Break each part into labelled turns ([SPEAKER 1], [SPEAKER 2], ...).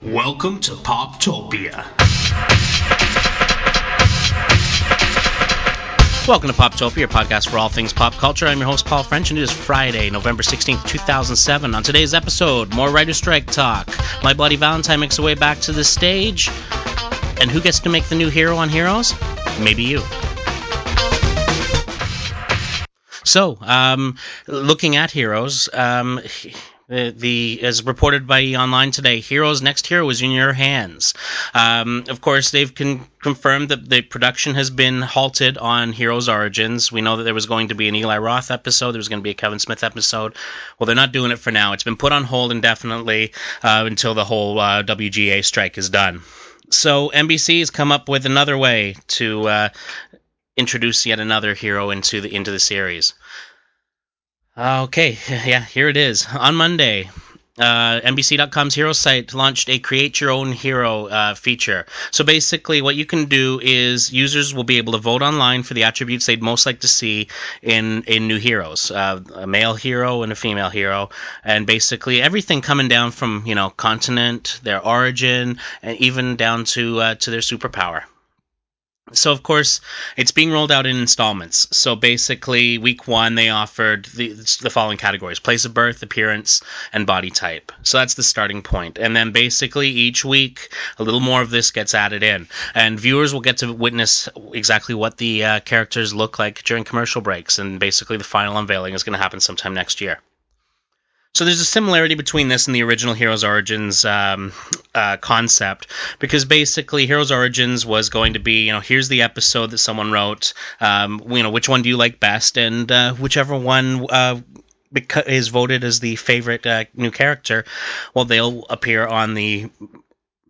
[SPEAKER 1] Welcome to Poptopia. Welcome to Poptopia, your podcast for all things pop culture. I'm your host, Paul French, and it is Friday, November 16th, 2007. On today's episode, more writer strike talk. My Bloody Valentine makes a way back to the stage. And who gets to make the new hero on Heroes? Maybe you. So, um, looking at Heroes, um, the, the as reported by! Online today, Heroes next hero is in your hands. Um, of course, they've con- confirmed that the production has been halted on Heroes Origins. We know that there was going to be an Eli Roth episode, there was going to be a Kevin Smith episode. Well, they're not doing it for now. It's been put on hold indefinitely uh, until the whole uh, WGA strike is done. So NBC has come up with another way to uh, introduce yet another hero into the into the series. Okay, yeah, here it is. On Monday, uh, NBC.com's hero site launched a create your own hero uh, feature. So basically, what you can do is users will be able to vote online for the attributes they'd most like to see in in new heroes, uh, a male hero and a female hero, and basically everything coming down from you know continent, their origin, and even down to uh, to their superpower. So of course, it's being rolled out in installments. So basically, week one they offered the, the following categories: place of birth, appearance, and body type. So that's the starting point. And then basically each week, a little more of this gets added in, and viewers will get to witness exactly what the uh, characters look like during commercial breaks. And basically, the final unveiling is going to happen sometime next year. So there's a similarity between this and the original Heroes Origins um, uh, concept because basically Heroes Origins was going to be, you know, here's the episode that someone wrote, um, you know, which one do you like best, and uh, whichever one. Uh, is voted as the favorite uh, new character, well, they'll appear on the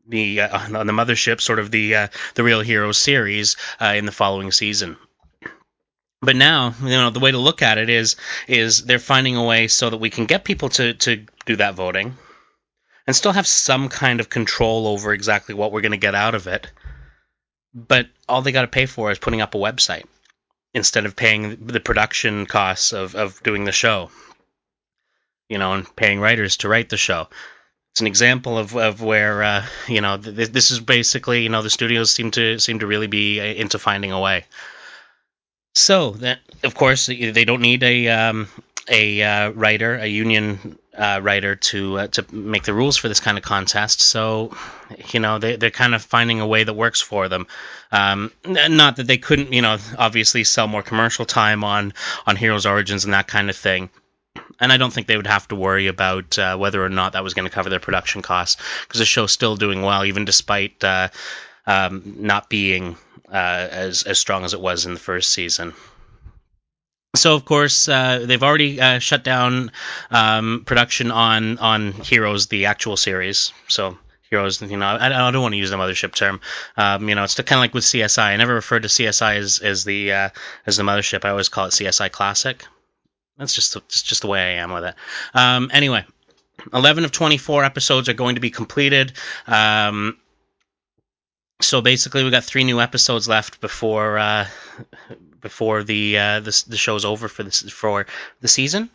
[SPEAKER 1] the uh, on the mothership, sort of the uh, the Real Heroes series in the following season. But now, you know, the way to look at it is is they're finding a way so that we can get people to to do that voting and still have some kind of control over exactly what we're going to get out of it. But all they got to pay for is putting up a website instead of paying the production costs of, of doing the show. You know, and paying writers to write the show. It's an example of, of where uh, you know th- this is basically you know the studios seem to seem to really be into finding a way. So that, of course, they don't need a um, a uh, writer, a union uh, writer, to uh, to make the rules for this kind of contest. So, you know, they they're kind of finding a way that works for them. Um, not that they couldn't, you know, obviously sell more commercial time on on Heroes Origins and that kind of thing. And I don't think they would have to worry about uh, whether or not that was going to cover their production costs because the show's still doing well, even despite uh, um, not being uh, as as strong as it was in the first season. So of course uh, they've already uh, shut down um, production on on Heroes, the actual series. So Heroes, you know, I, I don't want to use the mothership term. Um, you know, it's kind of like with CSI. I never referred to CSI as as the uh, as the mothership. I always call it CSI Classic. That's just just just the way I am with it. Um, anyway, eleven of twenty four episodes are going to be completed. Um, so basically, we got three new episodes left before uh, before the uh, the the show's over for this for the season.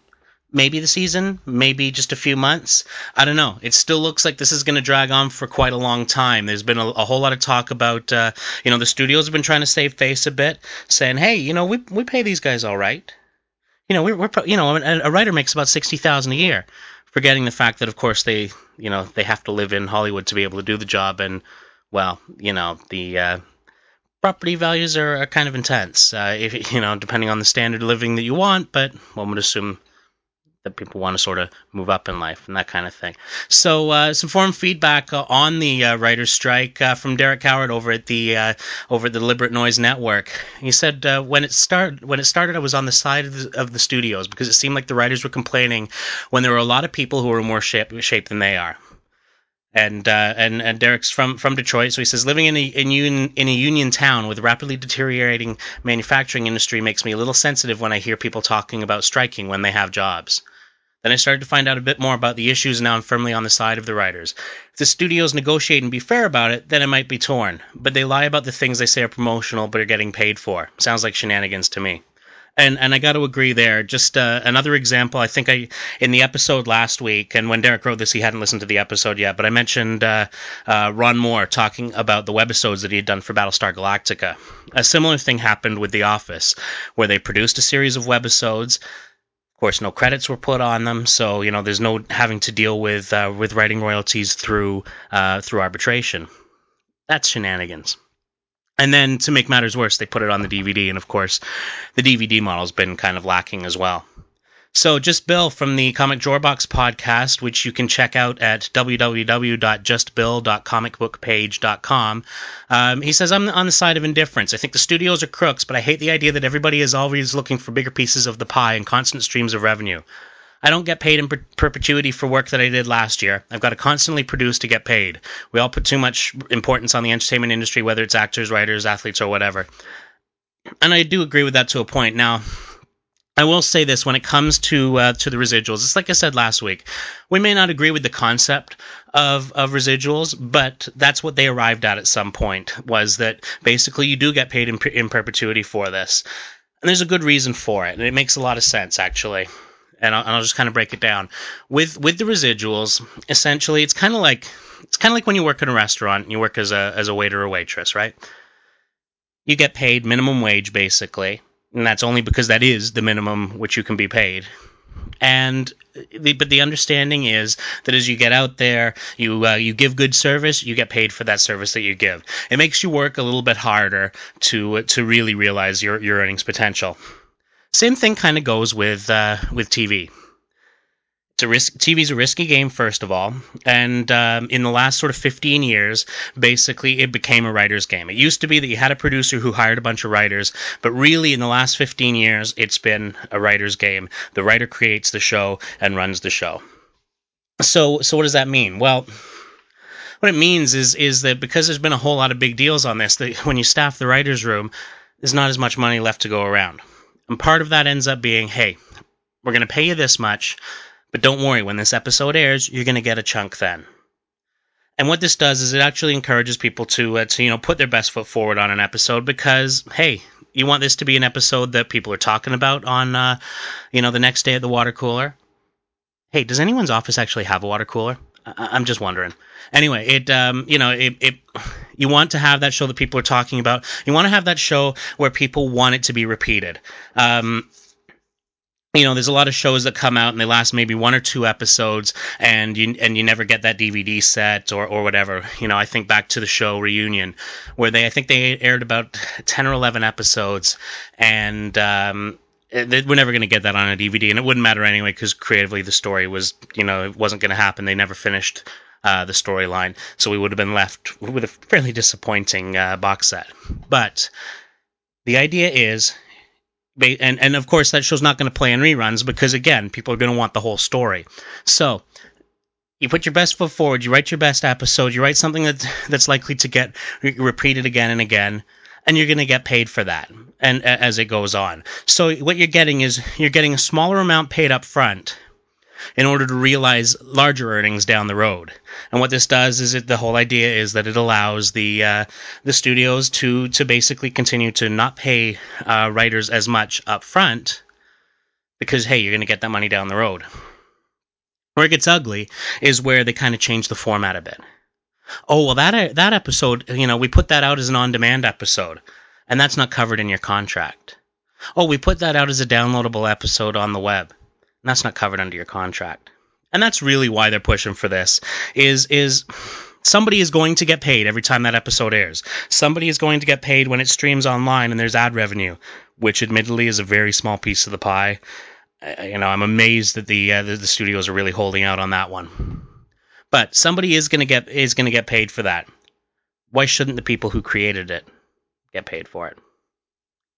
[SPEAKER 1] Maybe the season, maybe just a few months. I don't know. It still looks like this is going to drag on for quite a long time. There's been a, a whole lot of talk about, uh, you know, the studios have been trying to save face a bit, saying, "Hey, you know, we we pay these guys all right. You know, we're, we're you know, a, a writer makes about sixty thousand a year." Forgetting the fact that, of course, they you know they have to live in Hollywood to be able to do the job, and well, you know, the uh, property values are, are, kind of intense. Uh, if you know, depending on the standard of living that you want, but one would assume that people want to sort of move up in life and that kind of thing. So, uh, some forum feedback uh, on the uh, writers' strike uh, from Derek Howard over at the uh, over at the Deliberate Noise Network. He said uh, when it started, when it started, I was on the side of the, of the, studios because it seemed like the writers were complaining when there were a lot of people who were more shape, shape than they are and uh, and and Derek's from from Detroit, so he says living in a in, un, in a union town with rapidly deteriorating manufacturing industry makes me a little sensitive when I hear people talking about striking when they have jobs. Then I started to find out a bit more about the issues, and now I'm firmly on the side of the writers. If the studios negotiate and be fair about it, then it might be torn. But they lie about the things they say are promotional but are getting paid for. Sounds like shenanigans to me. And and I got to agree there. Just uh, another example. I think I in the episode last week, and when Derek wrote this, he hadn't listened to the episode yet. But I mentioned uh, uh, Ron Moore talking about the webisodes that he had done for Battlestar Galactica. A similar thing happened with The Office, where they produced a series of webisodes. Of course, no credits were put on them, so you know there's no having to deal with uh, with writing royalties through uh, through arbitration. That's shenanigans. And then to make matters worse, they put it on the DVD, and of course, the DVD model's been kind of lacking as well. So, just Bill from the Comic Box podcast, which you can check out at www.justbill.comicbookpage.com. Um, he says, I'm on the side of indifference. I think the studios are crooks, but I hate the idea that everybody is always looking for bigger pieces of the pie and constant streams of revenue. I don't get paid in per- perpetuity for work that I did last year. I've got to constantly produce to get paid. We all put too much importance on the entertainment industry, whether it's actors, writers, athletes, or whatever. And I do agree with that to a point. Now, I will say this when it comes to uh, to the residuals. It's like I said last week. We may not agree with the concept of of residuals, but that's what they arrived at at some point. Was that basically you do get paid in, in perpetuity for this, and there's a good reason for it, and it makes a lot of sense actually and I'll, and I'll just kind of break it down. With with the residuals, essentially, it's kind of like it's kind of like when you work in a restaurant and you work as a as a waiter or waitress, right? You get paid minimum wage basically, and that's only because that is the minimum which you can be paid. And the, but the understanding is that as you get out there, you uh, you give good service, you get paid for that service that you give. It makes you work a little bit harder to to really realize your your earnings potential. Same thing kind of goes with uh, with TV. It's a risk. TV's a risky game, first of all, and um, in the last sort of 15 years, basically it became a writer's game. It used to be that you had a producer who hired a bunch of writers, but really in the last 15 years, it's been a writer's game. The writer creates the show and runs the show. So, so what does that mean? Well, what it means is is that because there's been a whole lot of big deals on this, that when you staff the writers' room, there's not as much money left to go around. And part of that ends up being, hey, we're going to pay you this much, but don't worry, when this episode airs, you're going to get a chunk then. And what this does is it actually encourages people to, uh, to you know put their best foot forward on an episode because hey, you want this to be an episode that people are talking about on uh, you know the next day at the water cooler. Hey, does anyone's office actually have a water cooler? I- am just wondering. Anyway, it um, you know it, it you want to have that show that people are talking about. You want to have that show where people want it to be repeated. Um, you know, there's a lot of shows that come out and they last maybe one or two episodes, and you and you never get that DVD set or or whatever. You know, I think back to the show Reunion, where they I think they aired about ten or eleven episodes, and um, we're never going to get that on a DVD, and it wouldn't matter anyway because creatively the story was, you know, it wasn't going to happen. They never finished uh, the storyline, so we would have been left with a fairly disappointing uh, box set. But the idea is, and and of course that show's not going to play in reruns because again, people are going to want the whole story. So you put your best foot forward. You write your best episode. You write something that that's likely to get re- repeated again and again and you're going to get paid for that and as it goes on so what you're getting is you're getting a smaller amount paid up front in order to realize larger earnings down the road. And what this does is it the whole idea is that it allows the uh, the studios to to basically continue to not pay uh, writers as much up front because hey, you're going to get that money down the road. Where it gets ugly is where they kind of change the format a bit. Oh well, that that episode, you know, we put that out as an on-demand episode, and that's not covered in your contract. Oh, we put that out as a downloadable episode on the web that's not covered under your contract. And that's really why they're pushing for this. Is is somebody is going to get paid every time that episode airs. Somebody is going to get paid when it streams online and there's ad revenue, which admittedly is a very small piece of the pie. you know, I'm amazed that the, uh, the the studios are really holding out on that one. But somebody is going to get is going to get paid for that. Why shouldn't the people who created it get paid for it?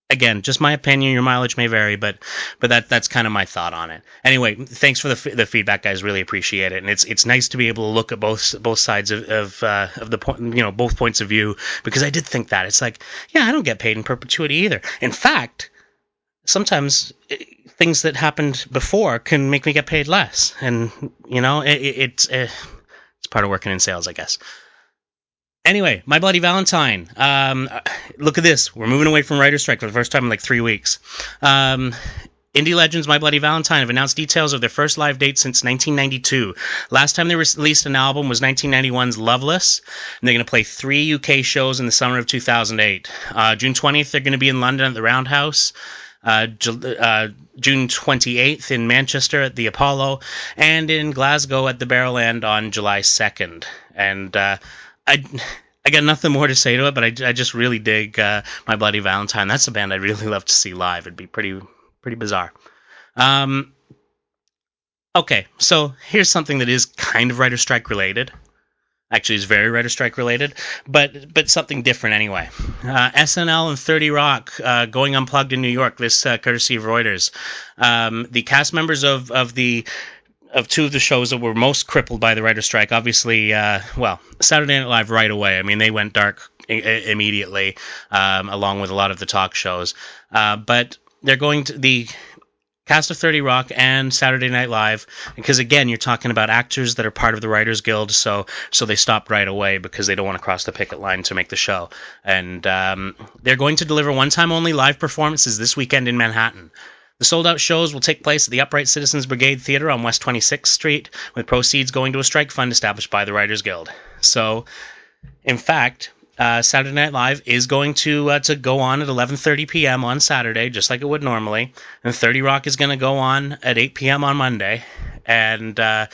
[SPEAKER 1] Again, just my opinion. Your mileage may vary, but but that that's kind of my thought on it. Anyway, thanks for the the feedback, guys. Really appreciate it, and it's it's nice to be able to look at both both sides of of, uh, of the point, you know, both points of view because I did think that it's like, yeah, I don't get paid in perpetuity either. In fact, sometimes it, eh, things that happened before can make me get paid less, and you know, it, it, it's uh, it's part of working in sales, I guess. Anyway, My Bloody Valentine. Um, look at this. We're moving away from writer strike for the first time in like three weeks. Um, Indie Legends My Bloody Valentine have announced details of their first live date since 1992. Last time they released an album was 1991's Loveless, and they're going to play three UK shows in the summer of 2008. Uh, June 20th, they're going to be in London at the Roundhouse. Uh, uh, June 28th in Manchester at the Apollo, and in Glasgow at the Barrowland on July 2nd. And uh, I. I got nothing more to say to it, but I, I just really dig uh, My Bloody Valentine. That's a band I'd really love to see live. It'd be pretty pretty bizarre. Um, okay, so here's something that is kind of writer strike related. Actually, is very writer strike related, but but something different anyway. Uh, SNL and 30 Rock uh, going unplugged in New York. This uh, courtesy of Reuters. Um, the cast members of of the of two of the shows that were most crippled by the writer strike. Obviously, uh, well, Saturday Night Live right away. I mean, they went dark I- immediately, um, along with a lot of the talk shows. Uh, but they're going to the cast of 30 Rock and Saturday Night Live because again you're talking about actors that are part of the Writers Guild so so they stopped right away because they don't want to cross the picket line to make the show and um, they're going to deliver one time only live performances this weekend in Manhattan. The sold out shows will take place at the Upright Citizens Brigade Theater on West 26th Street, with proceeds going to a strike fund established by the Writers Guild. So, in fact, uh, Saturday Night Live is going to uh, to go on at 11:30 p.m. on Saturday, just like it would normally, and 30 Rock is going to go on at 8 p.m. on Monday, and uh,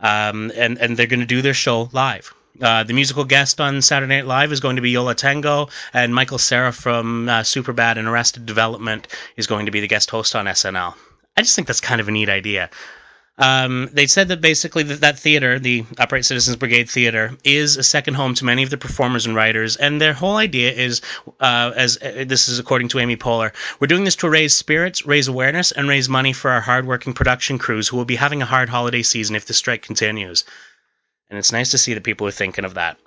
[SPEAKER 1] um, and and they're going to do their show live. Uh, the musical guest on Saturday Night Live is going to be Yo La Tengo, and Michael Cera from uh, Superbad and Arrested Development is going to be the guest host on SNL. I just think that's kind of a neat idea. Um, they said that basically that, that theater, the Upright Citizens Brigade Theater, is a second home to many of the performers and writers. And their whole idea is, uh, as uh, this is according to Amy Poehler, we're doing this to raise spirits, raise awareness, and raise money for our hardworking production crews who will be having a hard holiday season if the strike continues. And it's nice to see that people are thinking of that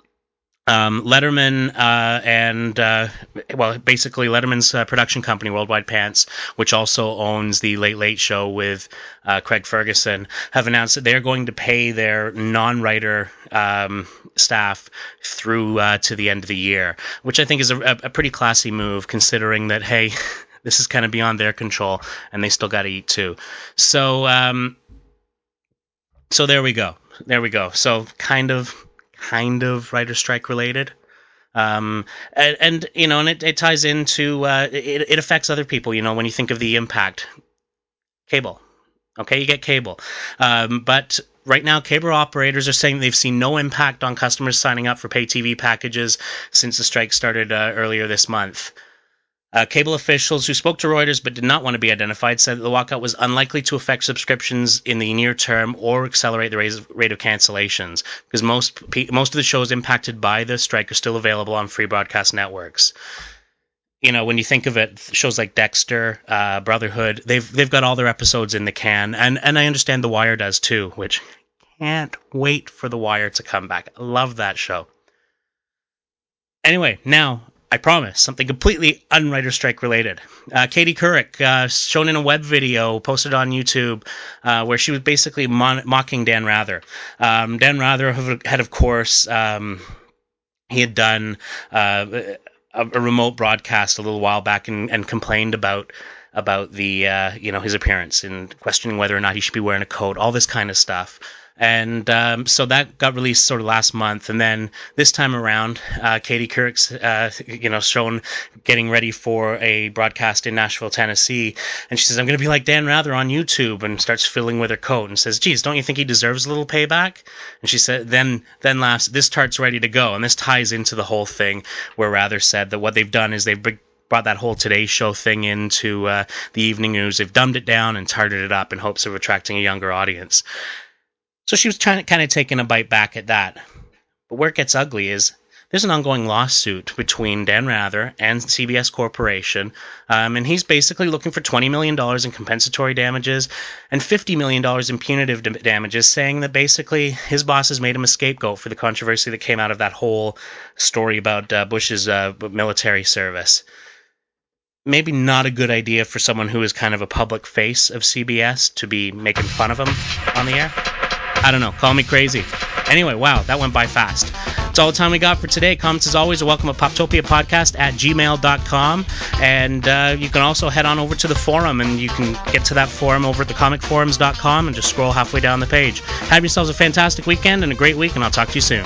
[SPEAKER 1] um, Letterman uh, and uh, well, basically Letterman's uh, production company, Worldwide Pants, which also owns the Late Late Show with uh, Craig Ferguson, have announced that they're going to pay their non-writer um, staff through uh, to the end of the year, which I think is a, a pretty classy move, considering that hey, this is kind of beyond their control, and they still got to eat too. So, um, so there we go. There we go. So kind of kind of writer strike related. Um, and, and, you know, and it, it ties into uh, it, it affects other people. You know, when you think of the impact, cable. Okay, you get cable, um, but right now cable operators are saying they've seen no impact on customers signing up for pay TV packages since the strike started uh, earlier this month. Uh, cable officials who spoke to Reuters but did not want to be identified said that the walkout was unlikely to affect subscriptions in the near term or accelerate the rate of cancellations because most most of the shows impacted by the strike are still available on free broadcast networks. You know, when you think of it, shows like Dexter, uh, Brotherhood, they've they've got all their episodes in the can, and and I understand The Wire does too, which can't wait for The Wire to come back. I love that show. Anyway, now I promise, something completely unwriter strike related. Uh, Katie Couric, uh, shown in a web video posted on YouTube, uh, where she was basically mon- mocking Dan Rather. Um, Dan Rather had, of course, um, he had done uh, a, a, remote broadcast a little while back and, and complained about about the uh, you know his appearance and questioning whether or not he should be wearing a coat, all this kind of stuff and um, so that got released sort of last month. And then this time around, uh, Katie Couric's, uh, you know, shown getting ready for a broadcast in Nashville, Tennessee, and she says, "I'm going to be like Dan Rather on YouTube," and starts fiddling with her coat and says, "Geez, don't you think he deserves a little payback?" And she said, then then laughs. This tart's ready to go, and this ties into the whole thing where Rather said that what they've done is they've brought that whole Today Show thing into uh, the evening news. They've dumbed it down and tarted it up in hopes of attracting a younger audience. So she was trying to kind of taking a bite back at that. But where it gets ugly is there's an ongoing lawsuit between Dan Rather and CBS Corporation, um, and he's basically looking for $20 million in compensatory damages and $50 million in punitive damages, saying that basically his boss has made him a scapegoat for the controversy that came out of that whole story about uh, Bush's uh, military service. Maybe not a good idea for someone who is kind of a public face of CBS to be making fun of him on the air. I don't know. Call me crazy. Anyway, wow, that went by fast. That's all the time we got for today. Comments, as always, are welcome at poptopiapodcast at gmail.com. And uh, you can also head on over to the forum, and you can get to that forum over at thecomicforums.com and just scroll halfway down the page. Have yourselves a fantastic weekend and a great week, and I'll talk to you soon.